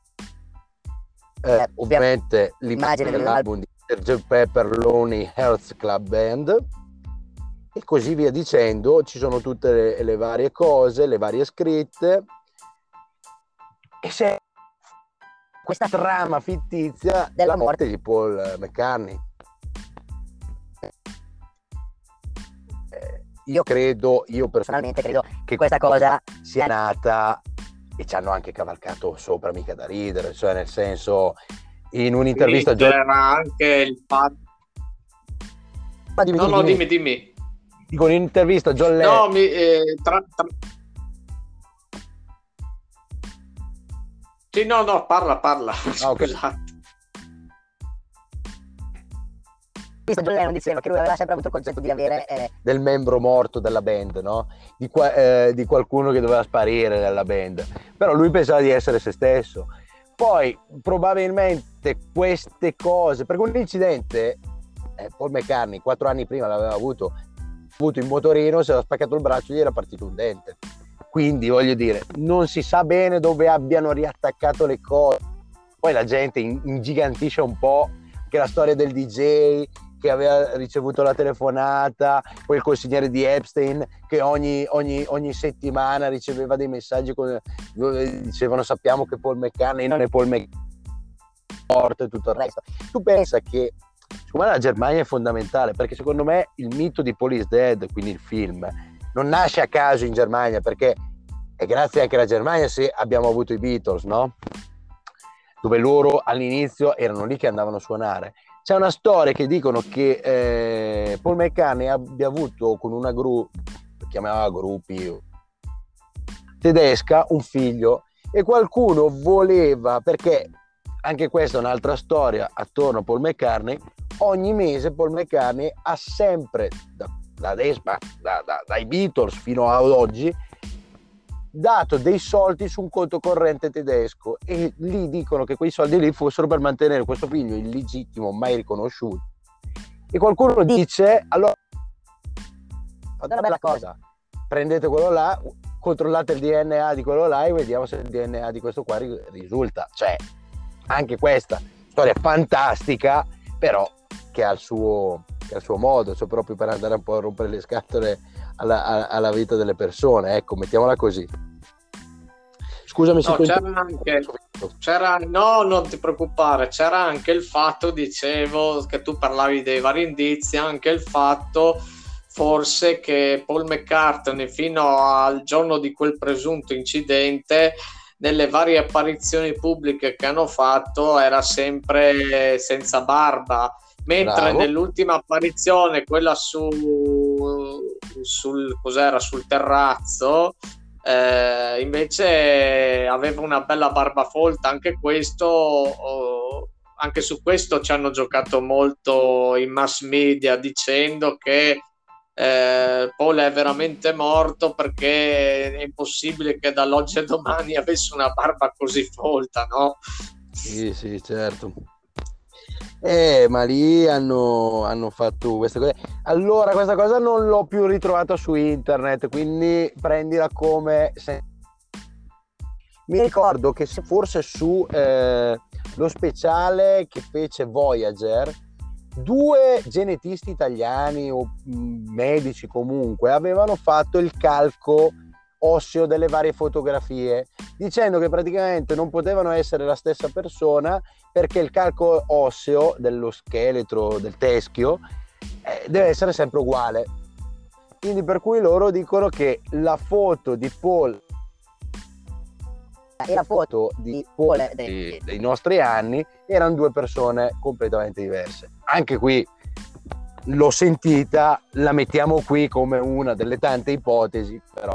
[SPEAKER 2] eh, eh, ovviamente l'immagine dell'album di Sgt. Pepper Lonely Hearts Club Band e così via dicendo ci sono tutte le, le varie cose le varie scritte. E se questa trama fittizia della morte di Paul McCartney. Io credo, io personalmente credo che questa cosa sia nata e ci hanno anche cavalcato sopra, mica da ridere, cioè nel senso in un'intervista...
[SPEAKER 1] Sì, c'era anche il fatto... No, no, dimmi, dimmi.
[SPEAKER 2] Dico, in un'intervista John Lennon...
[SPEAKER 1] No, mi... Eh, tra, tra... Sì, no, no, parla, parla. Ah, okay. Scusate.
[SPEAKER 3] visto John Lennon diceva che lui aveva sempre avuto il concetto di avere eh...
[SPEAKER 2] del membro morto della band, no? Di, qua, eh, di, qualcuno che doveva sparire dalla band. Però lui pensava di essere se stesso. Poi probabilmente queste cose, perché un incidente, eh, Paul McCartney quattro anni prima l'aveva avuto, avuto in motorino, si era spaccato il braccio e gli era partito un dente. Quindi voglio dire, non si sa bene dove abbiano riattaccato le cose. Poi la gente ingigantisce un po' che la storia del DJ, che aveva ricevuto la telefonata, poi il consigliere di Epstein che ogni, ogni, ogni settimana riceveva dei messaggi con, dove dicevano sappiamo che Paul McCartney non è Paul morto e tutto il resto. Tu pensa che secondo me la Germania è fondamentale perché secondo me il mito di is Dead, quindi il film, non nasce a caso in Germania perché è grazie anche alla Germania se abbiamo avuto i Beatles, no? Dove loro all'inizio erano lì che andavano a suonare c'è una storia che dicono che eh, Paul McCartney abbia avuto con una gru, chiamava gruppi tedesca, un figlio e qualcuno voleva, perché anche questa è un'altra storia attorno a Paul McCartney, ogni mese Paul McCartney ha sempre, da, da, da, dai Beatles fino ad oggi, dato dei soldi su un conto corrente tedesco. E lì dicono che quei soldi lì fossero per mantenere questo figlio illegittimo mai riconosciuto. E qualcuno dice allora fate una bella cosa? prendete quello là controllate il DNA di quello là e vediamo se il DNA di questo qua risulta. Cioè, anche questa storia fantastica, però che ha il suo, ha il suo modo, cioè proprio per andare un po' a rompere le scatole alla, alla vita delle persone, ecco, mettiamola così.
[SPEAKER 1] Scusami se no, c'era anche, c'era, no, non ti preoccupare, c'era anche il fatto, dicevo, che tu parlavi dei vari indizi, anche il fatto forse che Paul McCartney fino al giorno di quel presunto incidente nelle varie apparizioni pubbliche che hanno fatto era sempre senza barba mentre Bravo. nell'ultima apparizione quella su sul, cos'era, sul terrazzo eh, invece aveva una bella barba folta anche questo oh, anche su questo ci hanno giocato molto in mass media dicendo che eh, Paul è veramente morto perché è impossibile che dall'oggi a domani avesse una barba così folta, no?
[SPEAKER 2] Sì, sì, certo. Eh, ma lì hanno, hanno fatto queste cose. Allora, questa cosa non l'ho più ritrovata su internet, quindi prendila come... Se... Mi ricordo che forse su eh, lo speciale che fece Voyager, due genetisti italiani o mm, medici comunque avevano fatto il calco osseo delle varie fotografie dicendo che praticamente non potevano essere la stessa persona perché il calco osseo dello scheletro del teschio eh, deve essere sempre uguale. Quindi per cui loro dicono che la foto di Paul e la foto di Paul dei, dei nostri anni erano due persone completamente diverse. Anche qui l'ho sentita, la mettiamo qui come una delle tante ipotesi, però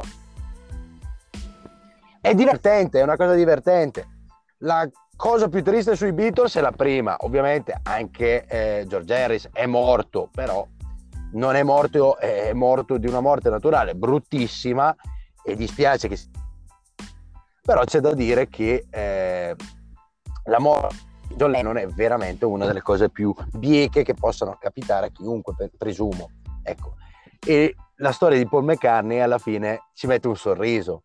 [SPEAKER 2] è divertente, è una cosa divertente. La cosa più triste sui Beatles è la prima, ovviamente anche eh, George Harris è morto, però non è morto, è morto di una morte naturale, bruttissima e dispiace che però c'è da dire che eh, la morte di John Lennon è veramente una delle cose più bieche che possano capitare a chiunque, presumo. Ecco. E la storia di Paul McCartney alla fine ci mette un sorriso.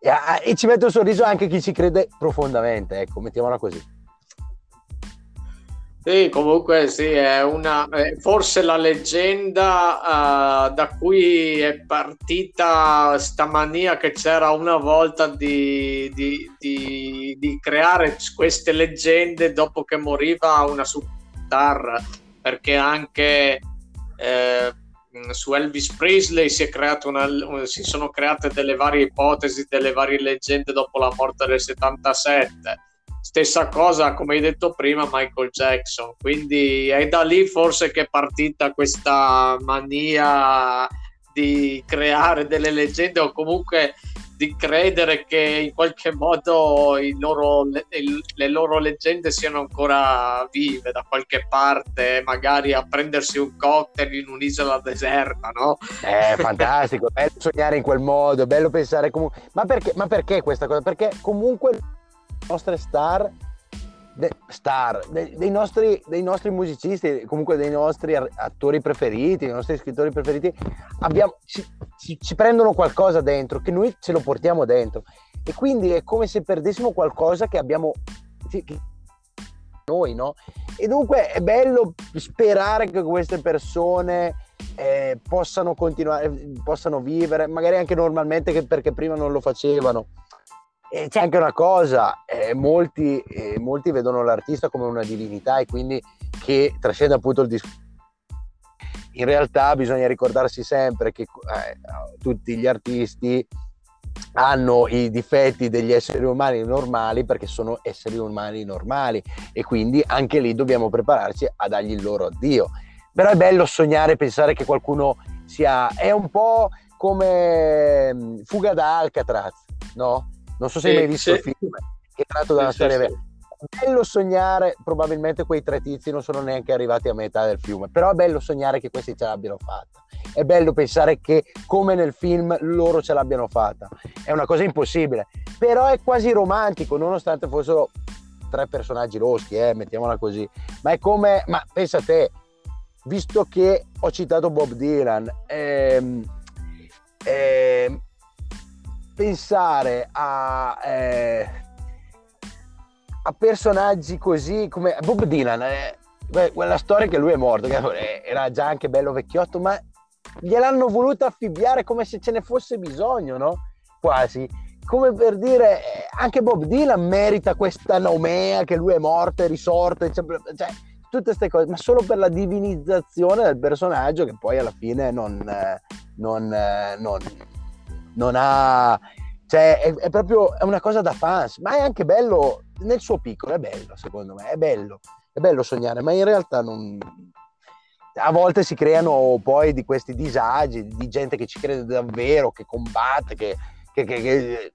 [SPEAKER 2] E, e ci mette un sorriso anche chi ci crede profondamente, ecco, mettiamola così.
[SPEAKER 1] Sì, comunque sì, è una, forse la leggenda uh, da cui è partita sta mania che c'era una volta di, di, di, di creare queste leggende dopo che moriva una superstar, perché anche eh, su Elvis Presley si, una, si sono create delle varie ipotesi, delle varie leggende dopo la morte del 77 Stessa cosa, come hai detto prima, Michael Jackson. Quindi è da lì forse che è partita questa mania di creare delle leggende o comunque di credere che in qualche modo loro, le, le, loro leggende siano ancora vive da qualche parte, magari a prendersi un cocktail in un'isola deserta, no?
[SPEAKER 2] È fantastico, bello sognare in quel modo, bello pensare comunque... Ma perché, ma perché questa cosa? Perché comunque nostre star, de, star de, dei, nostri, dei, nostri, musicisti, comunque dei nostri attori preferiti, dei nostri scrittori preferiti, abbiamo, ci, ci, ci prendono qualcosa dentro, che noi ce lo portiamo dentro. E quindi è come se perdessimo qualcosa che abbiamo che noi, no? E dunque è bello sperare che queste persone eh, possano continuare, possano vivere, magari anche normalmente perché prima non lo facevano. E c'è anche una cosa, eh, molti, eh, molti, vedono l'artista come una divinità e quindi che trascende appunto il discorso. In realtà bisogna ricordarsi sempre che eh, tutti gli artisti hanno i difetti degli esseri umani normali perché sono esseri umani normali e quindi anche lì dobbiamo prepararci a dargli il loro addio. Però è bello sognare, pensare che qualcuno sia... è un po' come mm, Fuga da Alcatraz, no? Non so se hai mai visto sì. il film, che è tratto da una sì, storia vera. È bello sognare, probabilmente quei tre tizi non sono neanche arrivati a metà del fiume, però è bello sognare che questi ce l'abbiano fatta. È bello pensare che, come nel film, loro ce l'abbiano fatta. È una cosa impossibile, però è quasi romantico, nonostante fossero tre personaggi loschi, eh, mettiamola così. Ma è come, ma pensa a te, visto che ho citato Bob Dylan, ehm, ehm, pensare a, eh, a personaggi così come Bob Dylan, eh, quella storia che lui è morto, che era già anche bello vecchiotto, ma gliel'hanno voluto affibbiare come se ce ne fosse bisogno, no? Quasi. Come per dire, eh, anche Bob Dylan merita questa nomea che lui è morto e risorto, cioè, tutte queste cose, ma solo per la divinizzazione del personaggio che poi alla fine non, eh, non, eh, non, non ha... Cioè, è, è, proprio è una cosa da fans, ma è anche bello, nel suo piccolo è bello, secondo me, è bello, è bello sognare, ma in realtà non... A volte si creano poi di questi disagi, di gente che ci crede davvero, che combatte, che, che, che, che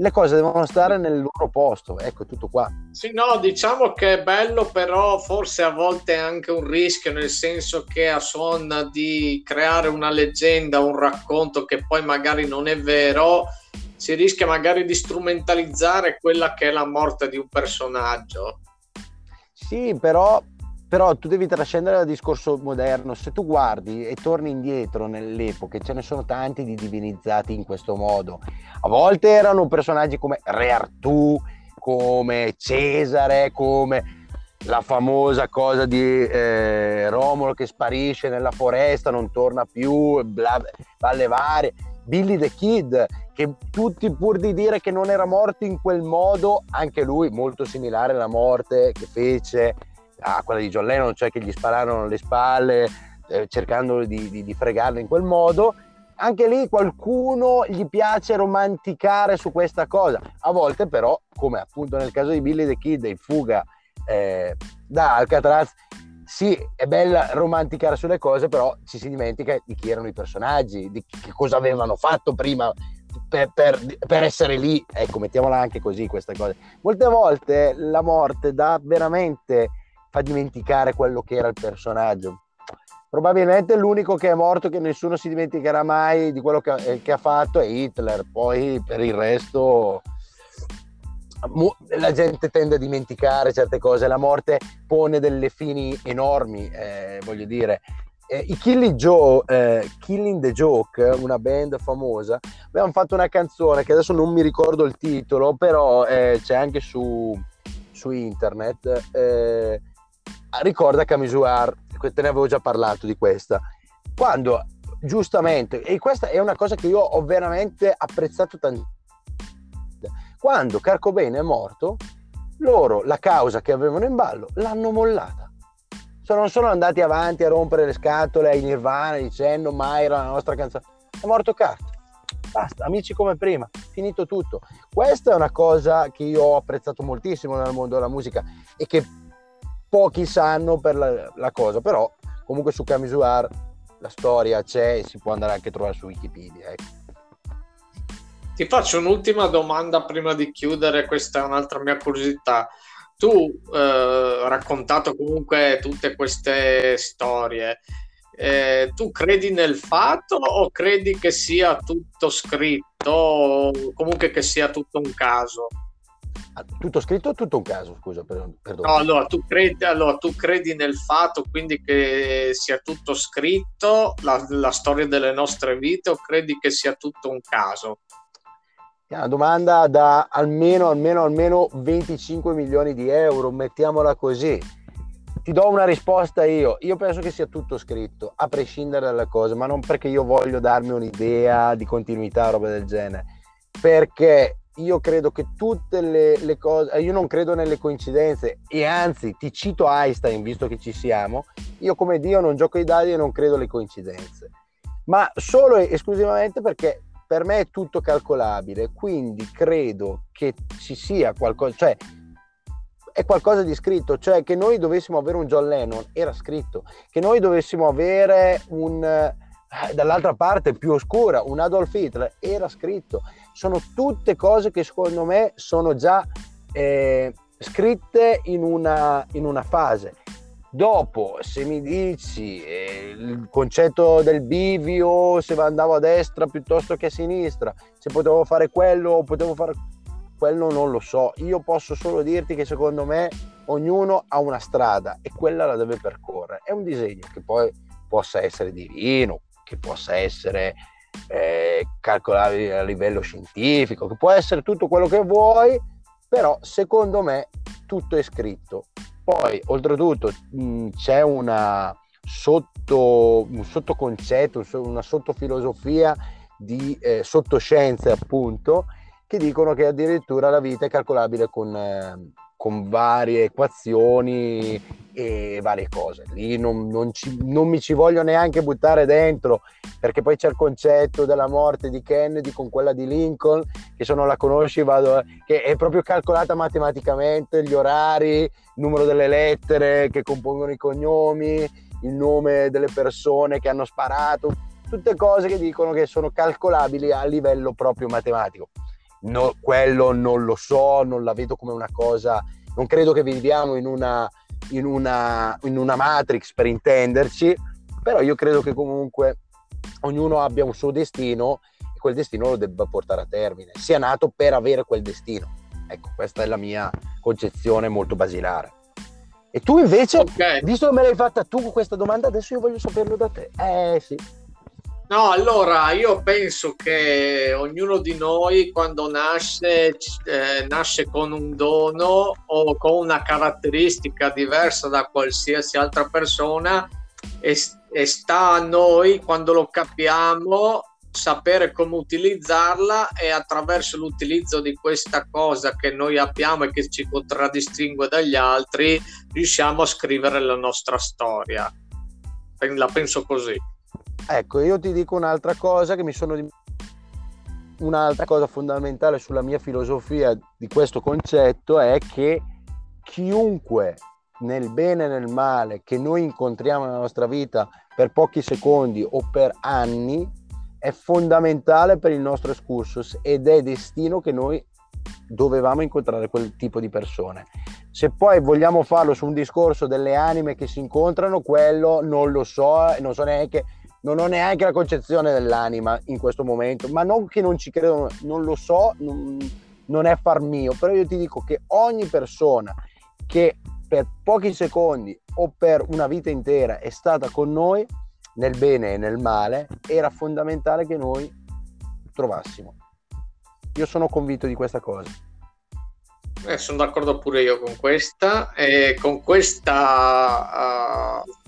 [SPEAKER 2] le cose devono stare nel loro posto, ecco tutto qua.
[SPEAKER 1] Sì, no, diciamo che è bello, però forse a volte è anche un rischio, nel senso che a suon di creare una leggenda, un racconto che poi magari non è vero, si rischia magari di strumentalizzare quella che è la morte di un personaggio.
[SPEAKER 2] Sì, però però tu devi trascendere dal discorso moderno. Se tu guardi e torni indietro nell'epoca, ce ne sono tanti di divinizzati in questo modo. A volte erano personaggi come Re Artù, come Cesare, come la famosa cosa di eh, Romolo che sparisce nella foresta, non torna più, bla, alle varie. Billy the Kid, che tutti pur di dire che non era morto in quel modo, anche lui molto similare alla morte che fece a quella di John Lennon, cioè che gli spararono alle spalle eh, cercando di, di, di fregarlo in quel modo. Anche lì qualcuno gli piace romanticare su questa cosa. A volte però, come appunto nel caso di Billy the Kid in fuga eh, da Alcatraz, sì, è bella romanticare sulle cose, però ci si dimentica di chi erano i personaggi, di che cosa avevano fatto prima per, per, per, essere lì. Ecco, mettiamola anche così questa cosa. Molte volte la morte dà veramente fa dimenticare quello che era il personaggio. Probabilmente l'unico che è morto che nessuno si dimenticherà mai di quello che, eh, che ha fatto è Hitler, poi per il resto la gente tende a dimenticare certe cose, la morte pone delle fini enormi, eh, voglio dire. Eh, I Killing, Joe, eh, Killing the Joke, una band famosa, abbiamo fatto una canzone che adesso non mi ricordo il titolo, però eh, c'è anche su, su internet eh, ricorda Camisuar, te ne avevo già parlato di questa, quando giustamente, e questa è una cosa che io ho veramente apprezzato tantissimo, quando Carcobain è morto, loro la causa che avevano in ballo l'hanno mollata. Cioè non sono andati avanti a rompere le scatole ai Nirvana dicendo mai era la nostra canzone. È morto Cart. Basta, amici come prima, finito tutto. Questa è una cosa che io ho apprezzato moltissimo nel mondo della musica e che pochi sanno per la, la cosa, però comunque su Camisuar la storia c'è e si può andare anche a trovare su Wikipedia. Ecco.
[SPEAKER 1] Ti faccio un'ultima domanda prima di chiudere, questa è un'altra mia curiosità. Tu eh, raccontato comunque tutte queste storie, eh, tu credi nel fatto o credi che sia tutto scritto o comunque che sia tutto un caso?
[SPEAKER 2] Tutto scritto o tutto un caso? Scusa, perdono.
[SPEAKER 1] No, allora tu, credi, allora tu credi nel fatto quindi che sia tutto scritto, la, la storia delle nostre vite, o credi che sia tutto un caso?
[SPEAKER 2] È una domanda da almeno, almeno, almeno 25 milioni di euro, mettiamola così. Ti do una risposta io. Io penso che sia tutto scritto, a prescindere dalle cose, ma non perché io voglio darmi un'idea di continuità, roba del genere. Perché io credo che tutte le, le, cose, io non credo nelle coincidenze e anzi ti cito Einstein, visto che ci siamo, io come Dio non gioco ai dadi e non credo alle coincidenze, ma solo e esclusivamente perché per me è tutto calcolabile, quindi credo che ci sia qualcosa, cioè è qualcosa di scritto, cioè che noi dovessimo avere un John Lennon, era scritto, che noi dovessimo avere un, eh, dall'altra parte più oscura, un Adolf Hitler, era scritto, sono tutte cose che secondo me sono già eh, scritte in una, in una, fase. Dopo, se mi dici eh, il concetto del bivio, se andavo a destra piuttosto che a sinistra, se potevo fare quello o potevo fare quello, non lo so. Io posso solo dirti che secondo me ognuno ha una strada e quella la deve percorrere. È un disegno che poi possa essere divino, che possa essere eh, calcolabili a livello scientifico, che può essere tutto quello che vuoi, però secondo me tutto è scritto. Poi, oltretutto, mh, c'è una sotto, un sottoconcetto, una sottofilosofia di eh, sottoscienze, appunto, che dicono che addirittura la vita è calcolabile con, eh, con varie equazioni e varie cose. Lì non, non, ci, non, mi ci voglio neanche buttare dentro, perché poi c'è il concetto della morte di Kennedy con quella di Lincoln, che se non la conosci vado, che è proprio calcolata matematicamente, gli orari, il numero delle lettere che compongono i cognomi, il nome delle persone che hanno sparato, tutte cose che dicono che sono calcolabili a livello proprio matematico. No, quello non lo so, non la vedo come una cosa, non credo che viviamo in una in una, in una matrix per intenderci, però io credo che comunque ognuno abbia un suo destino e quel destino lo debba portare a termine, sia nato per avere quel destino. Ecco, questa è la mia concezione molto basilare. E tu invece, okay. visto che me l'hai fatta tu questa domanda, adesso io voglio saperlo da te. Eh sì.
[SPEAKER 1] No, allora io penso che ognuno di noi quando nasce, eh, nasce con un dono o con una caratteristica diversa da qualsiasi altra persona e, e sta a noi quando lo capiamo sapere come utilizzarla e attraverso l'utilizzo di questa cosa che noi abbiamo e che ci contraddistingue dagli altri riusciamo a scrivere la nostra storia. La penso così.
[SPEAKER 2] Ecco, io ti dico un'altra cosa che mi sono un'altra cosa fondamentale sulla mia filosofia di questo concetto è che chiunque nel bene e nel male che noi incontriamo nella nostra vita per pochi secondi o per anni è fondamentale per il nostro excursus ed è destino che noi dovevamo incontrare quel tipo di persone. Se poi vogliamo farlo su un discorso delle anime che si incontrano, quello non lo so, non so neanche non ho neanche la concezione dell'anima in questo momento, ma non che non ci credo, non lo so, non, non è far mio, però io ti dico che ogni persona che per pochi secondi o per una vita intera è stata con noi, nel bene e nel male, era fondamentale che noi trovassimo. Io sono convinto di questa cosa.
[SPEAKER 1] Eh, sono d'accordo pure io con questa e con questa uh,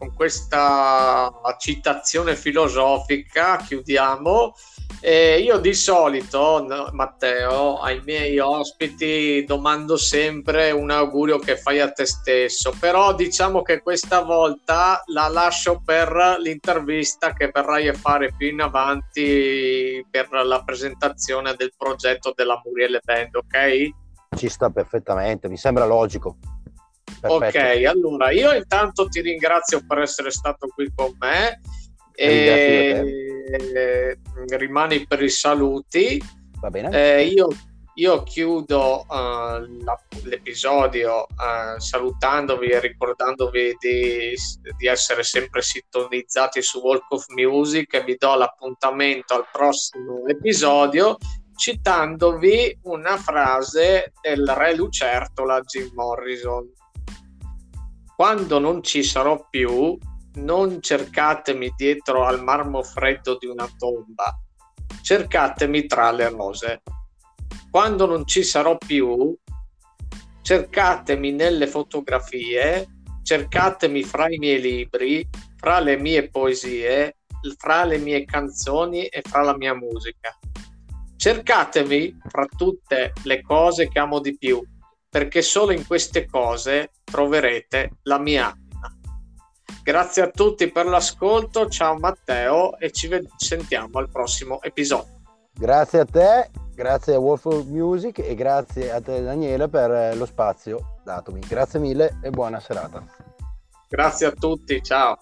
[SPEAKER 1] con questa citazione filosofica chiudiamo. E io di solito, Matteo, ai miei ospiti domando sempre un augurio che fai a te stesso, però diciamo che questa volta la lascio per l'intervista che verrai a fare più in avanti per la presentazione del progetto della Muriele Band, ok?
[SPEAKER 2] Ci sta perfettamente, mi sembra logico.
[SPEAKER 1] Perfetto. Ok, allora io intanto ti ringrazio per essere stato qui con me e rimani per i saluti.
[SPEAKER 2] Va bene.
[SPEAKER 1] Eh, io, io, chiudo uh, la, l'episodio uh, salutandovi e ricordandovi di, di, essere sempre sintonizzati su Walk of Music e vi do l'appuntamento al prossimo episodio citandovi una frase del re Lucertola Jim Morrison quando non ci sarò più, non cercatemi dietro al marmo freddo di una tomba, cercatemi tra le rose. Quando non ci sarò più, cercatemi nelle fotografie, cercatemi fra i miei libri, fra le mie poesie, fra le mie canzoni e fra la mia musica. Cercatemi fra tutte le cose che amo di più, perché solo in queste cose troverete la mia anima. Grazie a tutti per l'ascolto, ciao Matteo e ci ved- sentiamo al prossimo episodio.
[SPEAKER 2] Grazie a te, grazie a Wolf of Music e grazie a te Daniele per eh, lo spazio datomi. Grazie mille e buona serata.
[SPEAKER 1] Grazie a tutti, ciao.